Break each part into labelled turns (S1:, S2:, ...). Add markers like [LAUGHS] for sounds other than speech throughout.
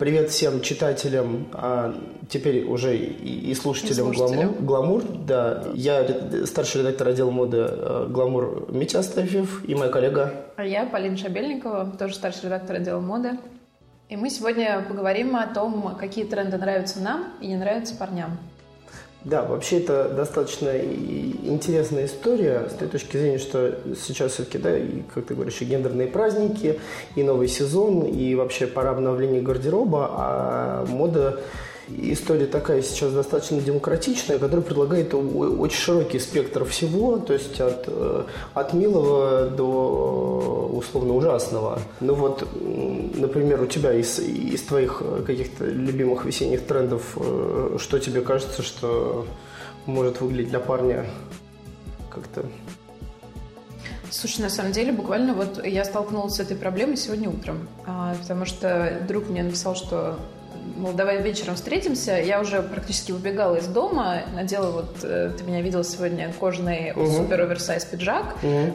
S1: привет всем читателям, а теперь уже и, и слушателям, и слушателям. Гламур. Гламур. Да, я старший редактор отдела моды э, Гламур Митя Астафьев и моя коллега.
S2: А я Полина Шабельникова, тоже старший редактор отдела моды. И мы сегодня поговорим о том, какие тренды нравятся нам и не нравятся парням.
S1: Да, вообще это достаточно интересная история с той точки зрения, что сейчас все-таки, да, и, как ты говоришь, и гендерные праздники, и новый сезон, и вообще пора обновления гардероба, а мода история такая сейчас достаточно демократичная, которая предлагает очень широкий спектр всего, то есть от, э, от милого до условно ужасного. Ну вот, например, у тебя из, из твоих каких-то любимых весенних трендов, э, что тебе кажется, что может выглядеть для парня как-то
S2: Слушай, на самом деле, буквально вот я столкнулась с этой проблемой сегодня утром, а, потому что друг мне написал, что мол, давай вечером встретимся. Я уже практически убегала из дома, надела вот, э, ты меня видел сегодня, кожаный угу. супер оверсайз пиджак угу.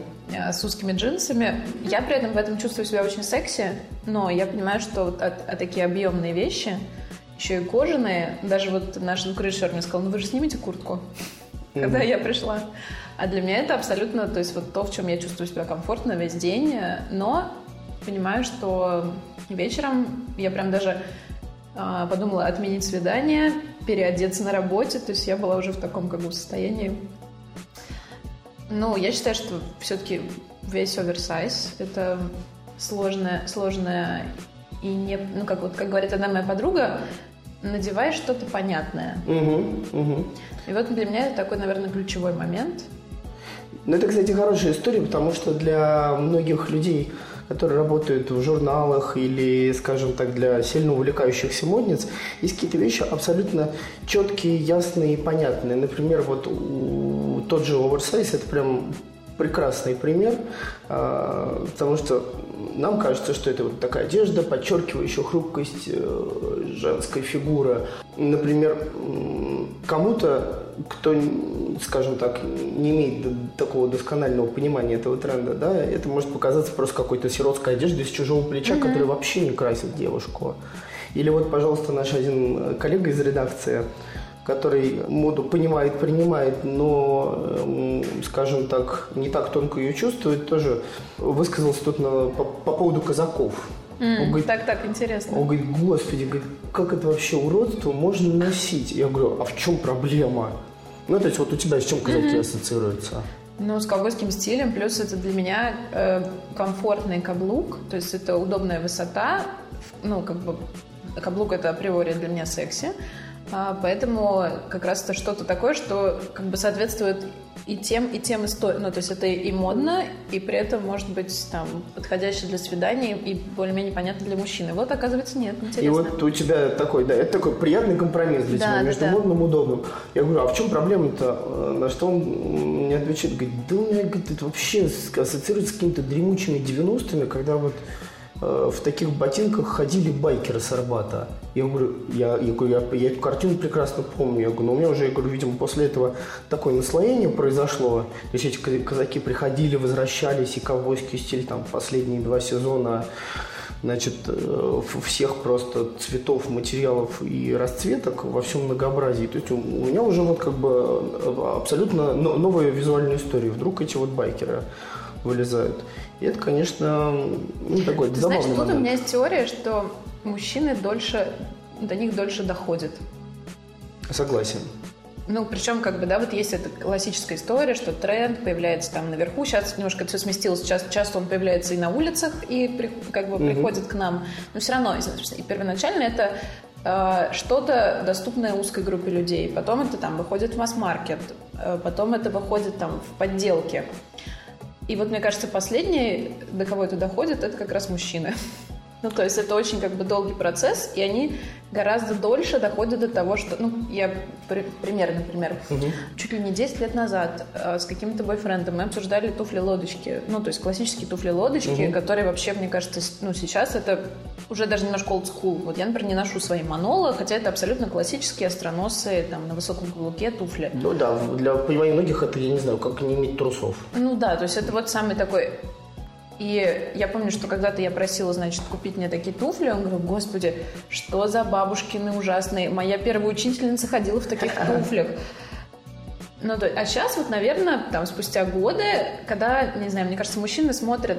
S2: с узкими джинсами. Я при этом в этом чувствую себя очень секси, но я понимаю, что вот от, от такие объемные вещи, еще и кожаные, даже вот наш звукорежиссер мне сказал, ну вы же снимите куртку, когда я пришла. А для меня это абсолютно, то есть вот то, в чем я чувствую себя комфортно весь день, но понимаю, что вечером я прям даже а, подумала отменить свидание, переодеться на работе, то есть я была уже в таком как бы состоянии. Ну, я считаю, что все-таки весь оверсайз – это сложная, сложная и не, ну как вот как говорит одна моя подруга, надевай что-то понятное. Угу, угу. И вот для меня это такой, наверное, ключевой момент.
S1: Ну, это, кстати, хорошая история, потому что для многих людей которые работают в журналах или, скажем так, для сильно увлекающихся модниц, есть какие-то вещи абсолютно четкие, ясные и понятные. Например, вот тот же оверсайз – это прям прекрасный пример, а, потому что нам кажется, что это вот такая одежда, подчеркивающая хрупкость э, женской фигуры. Например, кому-то, кто, скажем так, не имеет такого досконального понимания этого тренда, да, это может показаться просто какой-то сиротской одеждой с чужого плеча, mm-hmm. которая вообще не красит девушку. Или вот, пожалуйста, наш один коллега из редакции – который моду понимает, принимает, но, эм, скажем так, не так тонко ее чувствует, тоже высказался тут на, по, по поводу казаков.
S2: Mm, он говорит, так, так, интересно.
S1: Он говорит, господи, говорит, как это вообще уродство можно носить? Я говорю, а в чем проблема? Ну, то есть вот у тебя с чем казаки mm-hmm. ассоциируются?
S2: Ну, с ковбойским стилем, плюс это для меня э, комфортный каблук, то есть это удобная высота, ну, как бы каблук это априори для меня секси, а, поэтому как раз это что-то такое, что как бы соответствует и тем, и тем историям. Ну, то есть это и модно, и при этом может быть там подходящее для свиданий и более-менее понятно для мужчины. Вот, оказывается, нет. Интересно.
S1: И вот у тебя такой, да, это такой приятный компромисс для да, тебя между да. модным и удобным. Я говорю, а в чем проблема-то? На что он мне отвечает, говорит, да у меня говорит, это вообще ассоциируется с какими-то дремучими 90-ми, когда вот в таких ботинках ходили байкеры с Арбата. Я говорю, я, я, говорю, я, я эту картину прекрасно помню. Я говорю, но у меня уже, я говорю, видимо, после этого такое наслоение произошло. То есть эти казаки приходили, возвращались, и ковбойский стиль там последние два сезона значит, э, всех просто цветов, материалов и расцветок во всем многообразии. То есть у меня уже вот как бы э, абсолютно новая визуальная история. Вдруг эти вот байкеры вылезают. И это, конечно, ну, такой Ты
S2: забавный
S1: знаешь,
S2: момент. тут у меня есть теория, что мужчины дольше, до них дольше доходит.
S1: Согласен.
S2: Ну, причем, как бы, да, вот есть эта классическая история, что тренд появляется там наверху, сейчас немножко все сместилось, сейчас часто он появляется и на улицах, и при, как бы угу. приходит к нам, но все равно, и первоначально это э, что-то доступное узкой группе людей, потом это там выходит в масс-маркет, э, потом это выходит там в подделки. И вот, мне кажется, последние, до кого это доходит, это как раз мужчины. Ну, то есть это очень как бы долгий процесс, и они гораздо дольше доходят до того, что, ну, я при, пример, например, угу. чуть ли не 10 лет назад э, с каким-то бойфрендом мы обсуждали туфли-лодочки, ну, то есть классические туфли-лодочки, угу. которые вообще, мне кажется, ну, сейчас это уже даже немножко old school. Вот я, например, не ношу свои манолы, хотя это абсолютно классические остроносые, там, на высоком каблуке туфли.
S1: Ну да, для понимания многих это, я не знаю, как не иметь трусов.
S2: Ну да, то есть это вот самый такой И я помню, что когда-то я просила, значит, купить мне такие туфли. Он говорил, господи, что за бабушкины ужасные. Моя первая учительница ходила в таких [LAUGHS] туфлях. Ну, то, а сейчас вот, наверное, там, спустя годы, когда, не знаю, мне кажется, мужчины смотрят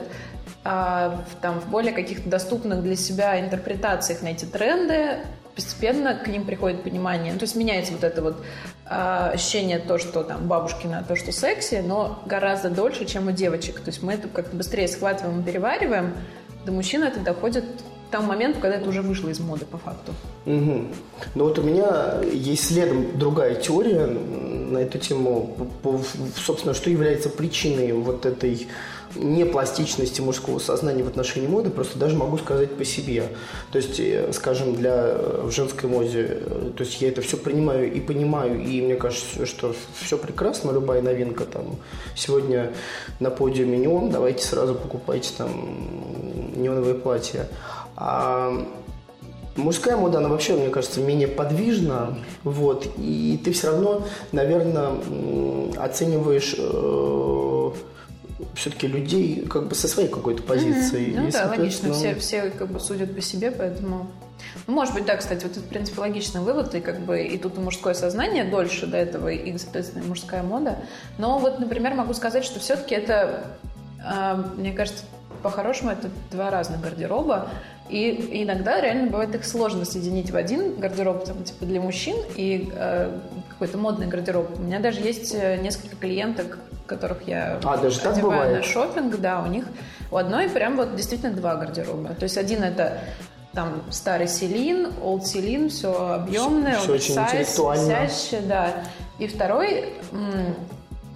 S2: а, в, там, в более каких-то доступных для себя интерпретациях на эти тренды, постепенно к ним приходит понимание. Ну, то есть меняется вот это вот а, ощущение то, что там бабушкина, то, что секси, но гораздо дольше, чем у девочек. То есть мы это как-то быстрее схватываем и перевариваем. До мужчин это доходит к тому моменту, когда это уже вышло из моды по факту.
S1: Угу. Ну вот у меня есть следом другая теория на эту тему, собственно, что является причиной вот этой непластичности мужского сознания в отношении моды, просто даже могу сказать по себе. То есть, э, скажем, для э, в женской моде, э, то есть я это все принимаю и понимаю, и мне кажется, что все прекрасно, любая новинка там сегодня на подиуме неон, давайте сразу покупайте там неоновые платья. А Мужская мода, она вообще, мне кажется, менее подвижна, вот, и ты все равно, наверное, оцениваешь все-таки людей как бы со своей какой-то позиции.
S2: Mm-hmm. Ну и, да, логично, все, все как бы судят по себе, поэтому... Ну, может быть, да, кстати, вот это, в принципе, логичный вывод, и как бы и тут и мужское сознание дольше до этого, и, соответственно, и мужская мода. Но вот, например, могу сказать, что все-таки это, э, мне кажется, по-хорошему, это два разных гардероба. И иногда реально бывает их сложно соединить в один гардероб, там, типа для мужчин и э, какой-то модный гардероб. У меня даже есть э, несколько клиенток, которых я
S1: а, даже так бывает?
S2: на шопинг, да, у них у одной прям вот действительно два гардероба. То есть один это там старый Селин, Old Селин, все объемное,
S1: все, очень.
S2: Висящее, да. И второй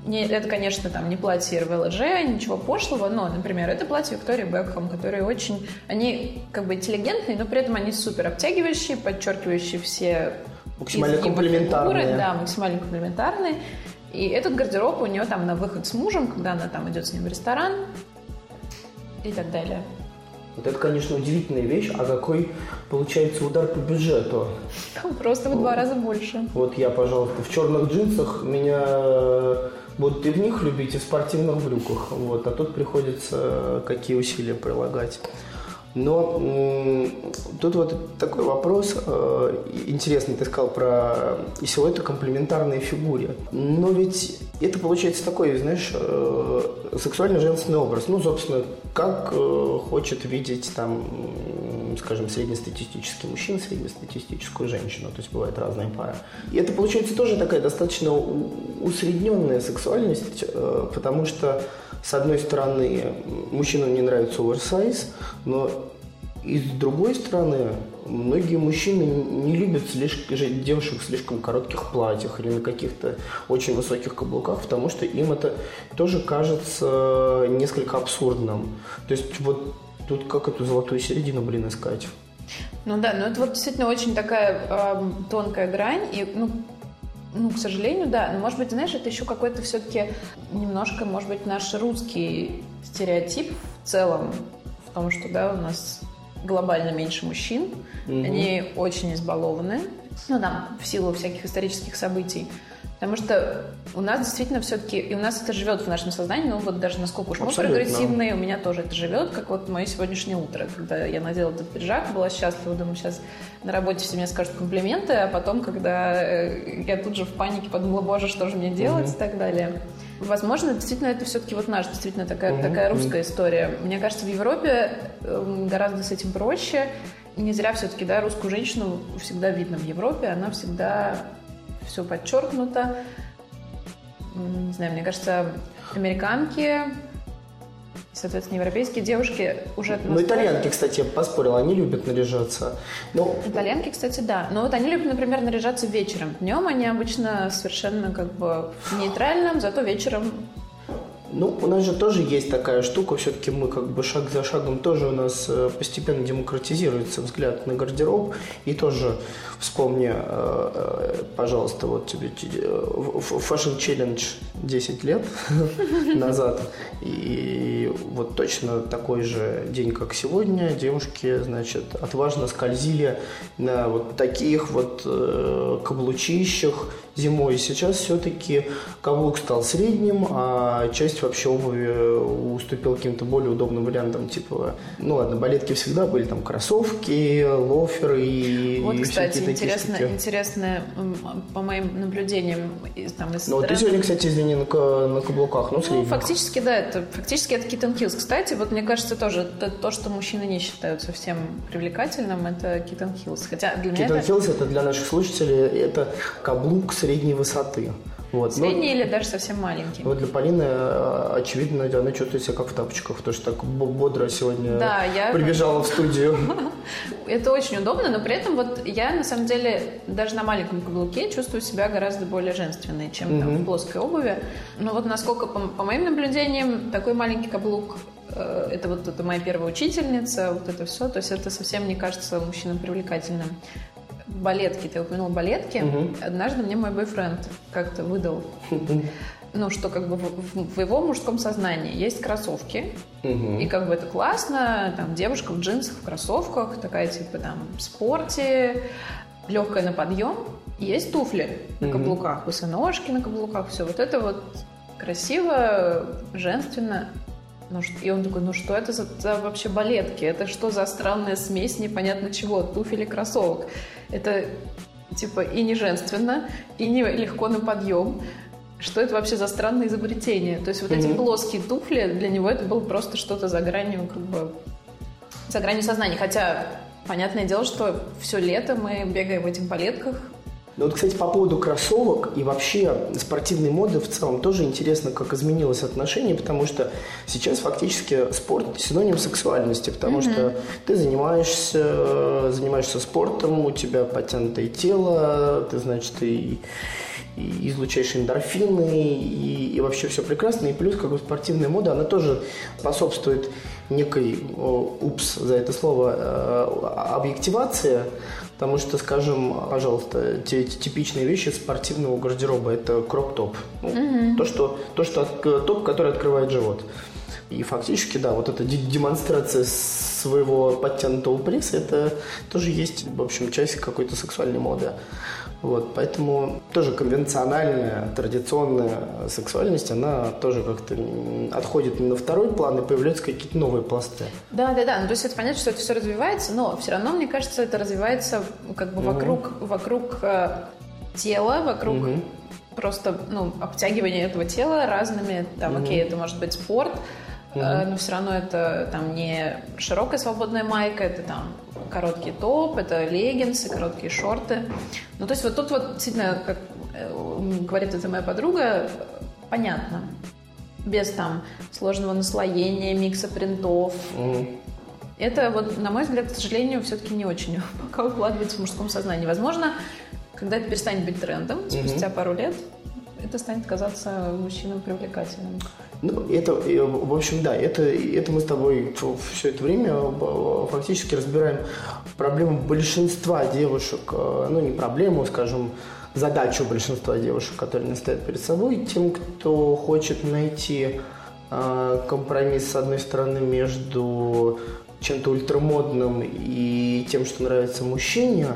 S2: не, это, конечно, там не платье РВЛЖ, ничего пошлого, но, например, это платье Виктории Бекхэм, которые очень, они как бы интеллигентные, но при этом они супер обтягивающие, подчеркивающие все
S1: максимально комплементарные.
S2: Фигуры, да, максимально комплементарные. И этот гардероб у нее там на выход с мужем, когда она там идет с ним в ресторан и так далее.
S1: Вот это, конечно, удивительная вещь, а какой получается удар по бюджету?
S2: Просто в два раза больше.
S1: Вот я, пожалуйста, в черных джинсах меня будут и в них любить, и в спортивных брюках. Вот. А тут приходится какие усилия прилагать. Но тут вот такой вопрос э, интересный, ты сказал про силуэты комплементарной фигуре. Но ведь это получается такой, знаешь, э, сексуальный женственный образ. Ну, собственно, как э, хочет видеть там, скажем, среднестатистический мужчина, среднестатистическую женщину. То есть бывает разные пары. И это получается тоже такая достаточно усредненная сексуальность, потому что с одной стороны, мужчинам не нравится оверсайз, но и с другой стороны, многие мужчины не любят слишком, девушек в слишком коротких платьях или на каких-то очень высоких каблуках, потому что им это тоже кажется несколько абсурдным. То есть вот тут как эту золотую середину, блин, искать?
S2: Ну да, но это вот действительно очень такая э, тонкая грань, и ну, ну, к сожалению, да. Но, может быть, знаешь, это еще какой-то все-таки немножко, может быть, наш русский стереотип в целом в том, что, да, у нас глобально меньше мужчин. Угу. Они очень избалованы. Ну, там, в силу всяких исторических событий. Потому что у нас действительно все-таки, и у нас это живет в нашем сознании, ну вот даже насколько уж мы прогрессивные, у меня тоже это живет, как вот мое сегодняшнее утро, когда я надела этот пиджак, была счастлива, думаю, сейчас на работе все мне скажут комплименты, а потом, когда э, я тут же в панике подумала, боже, что же мне делать угу. и так далее. Возможно, действительно, это все-таки вот наша, действительно, такая, угу. такая русская история. Мне кажется, в Европе эм, гораздо с этим проще. И не зря все-таки, да, русскую женщину всегда видно в Европе, она всегда все подчеркнуто. Не знаю, мне кажется, американки, соответственно, европейские девушки уже...
S1: Ну, итальянки, кстати, я поспорила, они любят наряжаться.
S2: Но... Итальянки, кстати, да. Но вот они любят, например, наряжаться вечером. Днем они обычно совершенно как бы нейтральным, зато вечером
S1: ну, у нас же тоже есть такая штука, все-таки мы как бы шаг за шагом тоже у нас э, постепенно демократизируется взгляд на гардероб. И тоже вспомни, э, э, пожалуйста, вот тебе Fashion Challenge 10 лет [LAUGHS] назад. И вот точно такой же день, как сегодня, девушки, значит, отважно скользили на вот таких вот каблучищах, зимой. Сейчас все-таки каблук стал средним, а часть вообще обуви уступил каким-то более удобным вариантам, типа, ну ладно, балетки всегда были, там, кроссовки, лоферы и
S2: Вот, кстати,
S1: такие
S2: интересно,
S1: штуки.
S2: интересно, по моим наблюдениям, из, там, из
S1: Ну, вот ты сегодня, кстати, извини, на, на каблуках, ну,
S2: Ну,
S1: средних.
S2: фактически, да, это фактически это Kitten Heels. Кстати, вот мне кажется тоже это то, что мужчины не считают совсем привлекательным, это Kitten Heels. Хотя для меня
S1: Kitten
S2: это
S1: Heels это для наших слушателей это каблук средней высоты. Вот. Но-
S2: средний или даже совсем маленький.
S1: Вот для Полины, э, очевидно, она чувствует себя как в тапочках, потому что так бо- бодро сегодня
S2: Да, я-
S1: прибежала в [LAUGHS] студию.
S2: Это очень удобно, но при этом вот я на самом деле даже на маленьком каблуке чувствую себя гораздо более женственной, чем там, в плоской обуви. Но вот насколько по, по моим наблюдениям такой маленький каблук э, это вот это моя первая учительница, вот это все, то есть это совсем не кажется мужчинам привлекательным. Балетки, ты упомянул балетки. Однажды мне мой бойфренд как-то выдал, ну, что как бы в, в- его мужском сознании есть кроссовки, и как бы это классно, там девушка в джинсах, в кроссовках, такая типа там в спорте, легкая на подъем. Есть туфли на каблуках, босоножки на каблуках, все вот это вот красиво, женственно. Ну, и он такой, ну что это за, за вообще балетки? Это что за странная смесь непонятно чего, туфель и кроссовок? Это типа и не женственно, и не легко на подъем. Что это вообще за странное изобретение? То есть вот эти плоские туфли, для него это было просто что-то за гранью, как бы, за гранью сознания. Хотя, понятное дело, что все лето мы бегаем в этих балетках,
S1: Ну вот, кстати, по поводу кроссовок и вообще спортивной моды в целом тоже интересно, как изменилось отношение, потому что сейчас фактически спорт синоним сексуальности, потому что ты занимаешься, занимаешься спортом, у тебя потянутое тело, ты, значит, и, и излучаешь эндорфины, и, и вообще все прекрасно. И плюс, как бы, спортивная мода, она тоже способствует некой, о, упс, за это слово, э, объективации, потому что, скажем, пожалуйста, те, те типичные вещи спортивного гардероба – это кроп-топ. Ну, то, что, то, что от- топ, который открывает живот. И фактически, да, вот эта де- демонстрация своего подтянутого пресса, это тоже есть, в общем, часть какой-то сексуальной моды. Вот, поэтому тоже конвенциональная, традиционная сексуальность, она тоже как-то отходит на второй план и появляются какие-то новые пласты.
S2: Да, да, да. Ну, то есть это понятно, что это все развивается, но все равно, мне кажется, это развивается как бы вокруг, вокруг э, тела, вокруг просто ну, обтягивания этого тела разными. Там, окей, это может быть спорт, э, но все равно это там не широкая свободная майка, это там короткий топ, это леггинсы, короткие шорты. Ну, то есть вот тут вот действительно, как э, говорит это моя подруга, понятно. Без там сложного наслоения, микса принтов, это вот, на мой взгляд, к сожалению, все-таки не очень [LAUGHS] пока укладывается в мужском сознании. Возможно, когда это перестанет быть трендом, спустя пару лет, это станет казаться мужчинам привлекательным.
S1: Ну, это, в общем, да, это, это мы с тобой все это время э, фактически разбираем проблему большинства девушек, э, ну, не проблему, скажем, задачу большинства девушек, которые они ставят перед собой, тем, кто хочет найти э, компромисс, с одной стороны, между чем-то ультрамодным и тем, что нравится мужчине,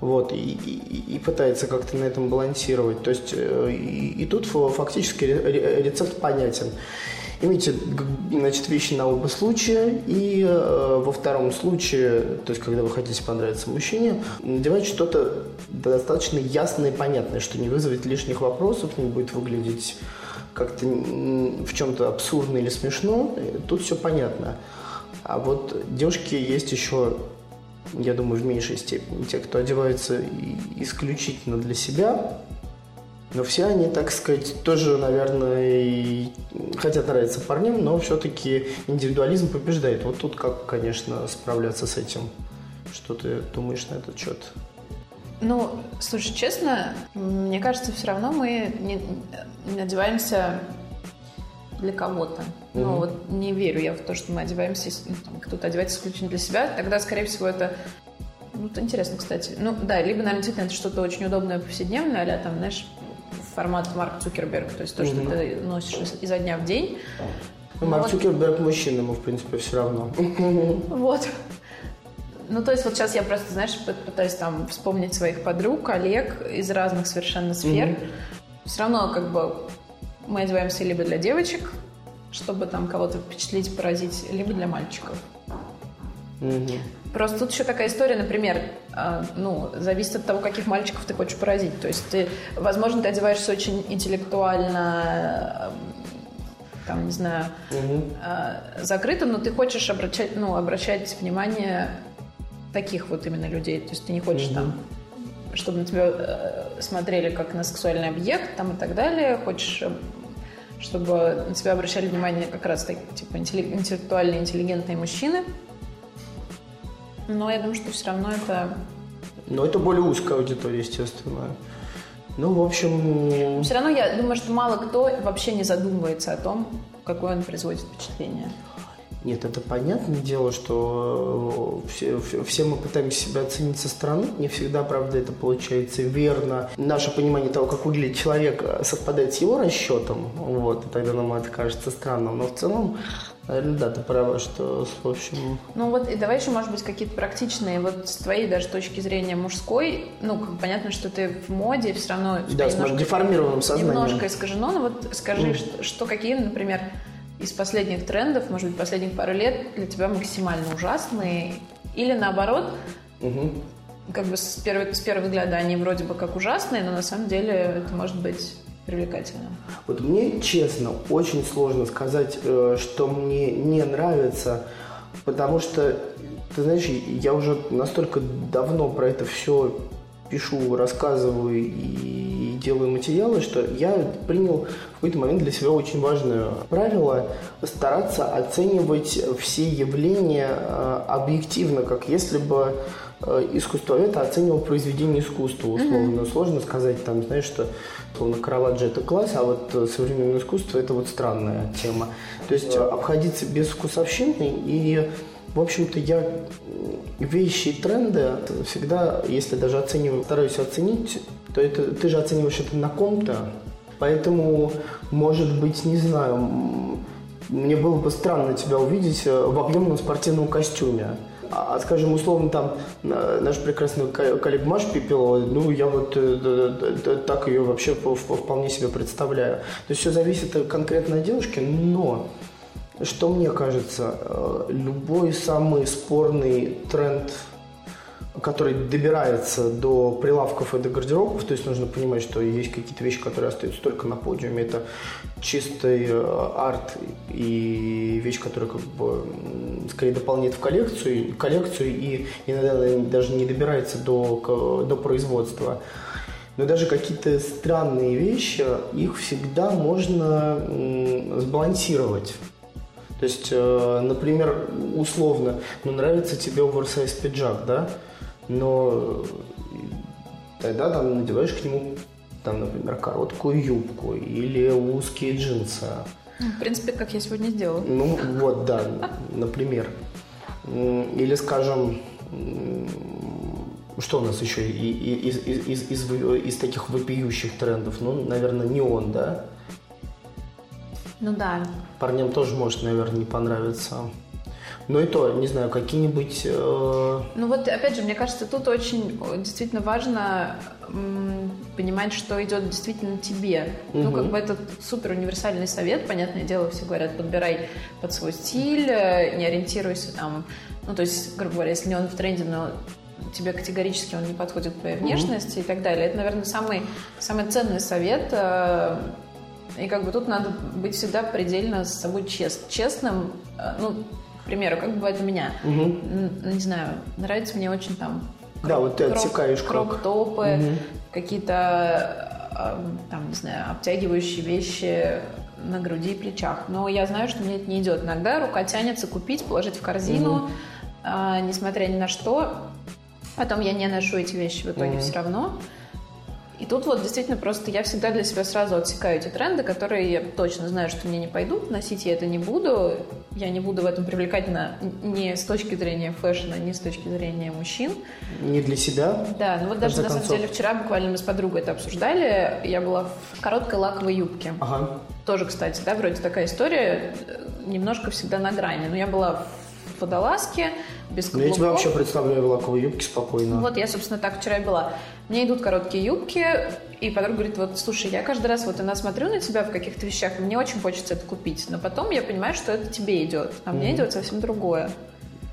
S1: вот, и, и- и пытается как-то на этом балансировать. То есть э, и, и тут фа- фактически ре- ре- рецепт понятен. Имейте значит, вещи на оба случая, и э, во втором случае, то есть когда вы хотите понравиться мужчине, надевайте что-то достаточно ясное и понятное, что не вызовет лишних вопросов, не будет выглядеть как-то в чем-то абсурдно или смешно. Тут все понятно. А вот девушки есть еще я думаю, в меньшей степени. Те, кто одеваются и- исключительно для себя, но все они, так сказать, тоже, наверное, и хотят нравиться парням, но все-таки индивидуализм побеждает. Вот тут как, конечно, справляться с этим? Что ты думаешь на этот счет?
S2: Ну, слушай, честно, мне кажется, все равно мы не, не одеваемся для кого-то. Ну, вот не верю я в то, что мы одеваемся, ну, кто-то одевается исключительно для себя. Тогда, скорее всего, это... Ну, это интересно, кстати. Ну, да, либо, наверное, действительно это что-то очень удобное, повседневное, а там, знаешь, формат Марк Цукерберг, то есть то, что ты носишь из- изо дня в день.
S1: Ну, Марк
S2: вот-
S1: Цукерберг мужчина, ему, в принципе, все равно. [LAUGHS]
S2: Вот. Ну, то есть вот сейчас я просто, знаешь, пытаюсь там вспомнить своих подруг, коллег из разных совершенно сфер. Mm-hmm. Все равно как бы мы одеваемся либо для девочек, чтобы там кого-то впечатлить, поразить, либо для мальчиков.
S1: Mm-hmm.
S2: Просто тут еще такая история, например, э, ну, зависит от того, каких мальчиков ты хочешь поразить. То есть ты, возможно, ты одеваешься очень интеллектуально, там, не знаю, угу. закрыто, но ты хочешь обращать, ну, обращать внимание таких вот именно людей. То есть ты не хочешь угу. там чтобы на тебя э, смотрели как на сексуальный объект там и так далее. Хочешь, э, чтобы на тебя обращали внимание как раз так, типа интеллектуальные, интеллигентные мужчины. Но я думаю, что все равно это...
S1: Но это более узкая аудитория, естественно. Ну, в общем...
S2: Все равно я думаю, что мало кто вообще не задумывается о том, какое он производит впечатление.
S1: Нет, это понятное дело, что э, все, все мы пытаемся себя оценить со стороны. Не всегда, правда, это получается верно. Наше понимание того, как выглядит человек, совпадает с его расчетом. Вот, и тогда нам это кажется странным. Но в целом, наверное, да, ты права, что, в общем...
S2: Ну вот, и давай еще, может быть, какие-то практичные, вот с твоей даже точки зрения мужской, ну, понятно, что ты в моде, все равно...
S1: Да, с немножко, деформированным сознанием.
S2: Немножко искажено, но вот скажи, mm. что, что какие, например, из последних трендов, может быть, последних пару лет для тебя максимально ужасные? Или наоборот,
S1: угу.
S2: как бы с первого, с первого взгляда они вроде бы как ужасные, но на самом деле это может быть привлекательно?
S1: Вот мне, честно, очень сложно сказать, э, что мне не нравится, потому что, ты знаешь, я уже настолько давно про это все пишу, рассказываю и делаю материалы, что я принял в какой-то момент для себя очень важное правило стараться оценивать все явления э, объективно, как если бы э, искусствовед оценивал произведение искусства, условно. Mm-hmm. Сложно сказать, там, знаешь, что условно Караваджо это класс, а вот э, современное искусство это вот странная тема. То есть обходиться без вкусовщины и в общем-то, я вещи и тренды всегда, если даже оцениваю, стараюсь оценить, то это ты же оцениваешь это на ком-то. Поэтому, может быть, не знаю, мне было бы странно тебя увидеть э, в объемном спортивном костюме. А, а скажем, условно, там наш прекрасный коллег Маш Пипелова, ну, я вот э, так ее вообще вполне себе представляю. То есть все зависит конкретно от девушки, но что мне кажется, э, любой самый спорный тренд, который добирается до прилавков и до гардеробов, то есть нужно понимать, что есть какие-то вещи, которые остаются только на подиуме, это чистый э, арт и вещь, которая как бы скорее дополняет в коллекцию, коллекцию и иногда даже не добирается до, до производства. Но даже какие-то странные вещи, их всегда можно сбалансировать. То есть, э, например, условно, ну, нравится тебе оверсайз пиджак, да, но тогда там надеваешь к нему, там, например, короткую юбку или узкие джинсы.
S2: Ну, в принципе, как я сегодня сделала.
S1: Ну, вот, да, например. Или, скажем, что у нас еще из, из, из, из, из таких вопиющих трендов? Ну, наверное, неон, да?
S2: Ну да.
S1: Парням тоже может, наверное, не понравиться. Ну и то, не знаю, какие-нибудь... Э...
S2: Ну вот, опять же, мне кажется, тут очень действительно важно м, понимать, что идет действительно тебе. Угу. Ну, как бы это супер универсальный совет, понятное дело, все говорят, подбирай под свой стиль, э, не ориентируйся там... Ну, то есть, грубо говоря, если не он в тренде, но тебе категорически он не подходит к твоей внешности угу. и так далее. Это, наверное, самый, самый ценный совет э, и как бы тут надо быть всегда предельно с собой чест, честным. Э, ну, к примеру, как бывает у меня.
S1: Угу.
S2: Не знаю, нравится мне очень там...
S1: Кроп, да, вот ты отсекаешь
S2: кроп-топы, угу. какие-то э, там, не знаю, обтягивающие вещи на груди и плечах. Но я знаю, что мне это не идет. Иногда рука тянется купить, положить в корзину, угу. а, несмотря ни на что. Потом я не ношу эти вещи в итоге угу. все равно. И тут вот действительно просто я всегда для себя сразу отсекаю эти тренды, которые я точно знаю, что мне не пойдут, носить я это не буду, я не буду в этом привлекательна ни с точки зрения фэшна, ни с точки зрения мужчин.
S1: Не для себя?
S2: Да, ну вот даже на самом деле вчера буквально мы с подругой это обсуждали, я была в короткой лаковой юбке.
S1: Ага.
S2: Тоже, кстати, да, вроде такая история, немножко всегда на грани, но я была в водолазке, без
S1: Ну, я
S2: каблуков.
S1: тебя вообще представляю в лаковой юбке спокойно.
S2: Вот я, собственно, так вчера и была. Мне идут короткие юбки, и подруга говорит, вот, слушай, я каждый раз вот она смотрю на тебя в каких-то вещах, и мне очень хочется это купить, но потом я понимаю, что это тебе идет, а мне идет совсем другое.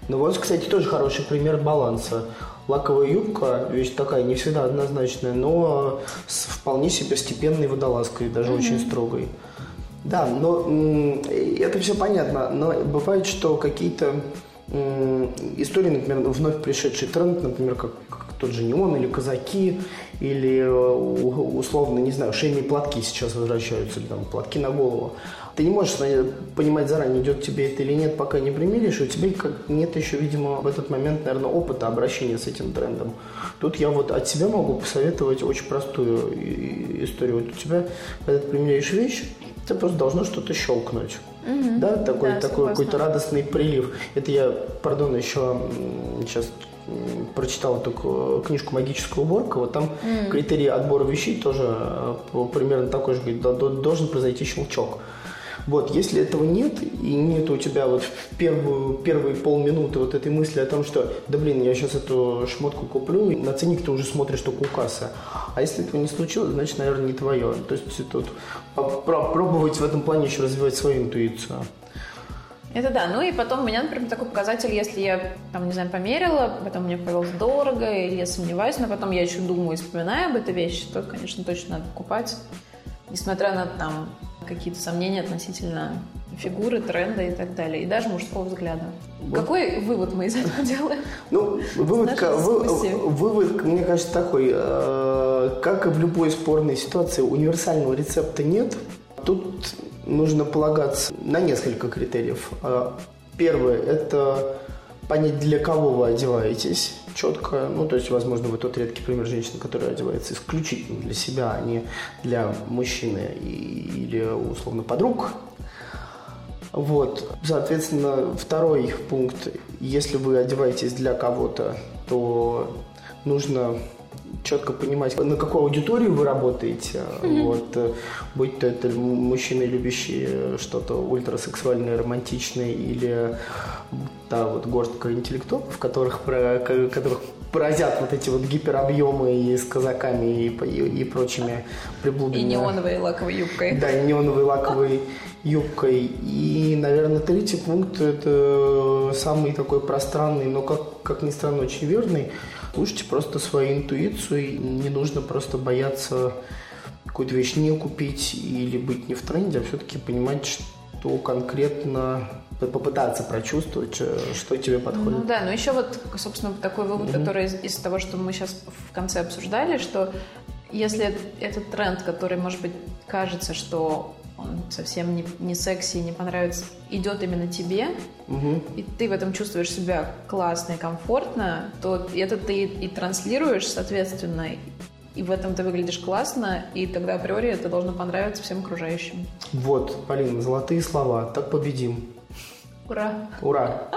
S1: Ну вот, кстати, тоже хороший пример баланса. Лаковая юбка, вещь такая не всегда однозначная, но с вполне себе степенной водолазкой, даже очень строгой. Да, но это все понятно, но бывает, что какие-то истории, например, вновь пришедший тренд, например, как тот же неон или казаки, или э, условно, не знаю, шейные платки сейчас возвращаются, или там платки на голову. Ты не можешь понимать заранее, идет тебе это или нет, пока не примеришь, и у тебя как нет еще, видимо, в этот момент, наверное, опыта обращения с этим трендом. Тут я вот от себя могу посоветовать очень простую историю. Вот у тебя, когда ты примеряешь вещь, тебе просто должно что-то щелкнуть. Да, такой,
S2: Да,
S1: такой какой-то радостный прилив. Это я, пардон, еще сейчас прочитал эту книжку «Магическая уборка». Вот там критерии отбора вещей тоже э, примерно такой же. говорит, «До- до- Должен произойти щелчок. Вот, если этого нет, и нет у тебя вот в первую, первые полминуты вот этой мысли о том, что, да блин, я сейчас эту шмотку куплю, и на ценник ты уже смотришь только у кассы. А если этого не случилось, значит, наверное, не твое. То есть тут попробовать в этом плане еще развивать свою интуицию.
S2: Это да. Ну и потом у меня, например, такой показатель, если я, там, не знаю, померила, потом мне показалось дорого, или я сомневаюсь, но потом я еще думаю и вспоминаю об этой вещи, то, конечно, точно надо покупать. Несмотря на там какие-то сомнения относительно фигуры, тренда и так далее. И даже мужского взгляда. Какой вывод мы из этого [LAUGHS] делаем?
S1: Ну, вывод, вы- вывод, мне кажется, такой. э, Как и в любой спорной ситуации, универсального рецепта нет. Тут нужно полагаться на несколько критериев. Э, Первое – это понять, для кого вы одеваетесь четко. Ну, то есть, возможно, вы тот редкий пример женщины, которая одевается исключительно для себя, а не для мужчины или, условно, подруг. Вот, соответственно, второй пункт, если вы одеваетесь для кого-то, то нужно четко понимать, на какую аудиторию вы работаете. Вот, э, будь то это мужчины, любящие что-то ультрасексуальное, романтичное, или та вот горстка интеллектуалов, которых, про, ко- которых поразят вот эти вот гиперобъемы и с казаками и, и- и прочими приблудами.
S2: И неоновой лаковой юбкой.
S1: Да, и неоновой лаковой юбкой. И, наверное, третий пункт – это самый такой пространный, но, как, как ни странно, очень верный. Слушайте просто свою интуицию, и не нужно просто бояться какую-то вещь не купить или быть не в тренде, а все-таки понимать, что конкретно попытаться прочувствовать, э, что тебе подходит.
S2: Ну да, но еще вот, собственно, такой вывод, который из, из того, что мы сейчас в конце обсуждали, что если этот тренд, который, может быть, кажется, что он совсем не, не секси, не понравится, идет именно тебе,
S1: Мгм.
S2: и ты в этом чувствуешь себя классно и комфортно, то это ты и транслируешь, соответственно, и в этом ты выглядишь классно, и тогда априори это должно понравиться всем окружающим.
S1: Вот, Полина, золотые слова. Так победим.
S2: Ура!
S1: Ура!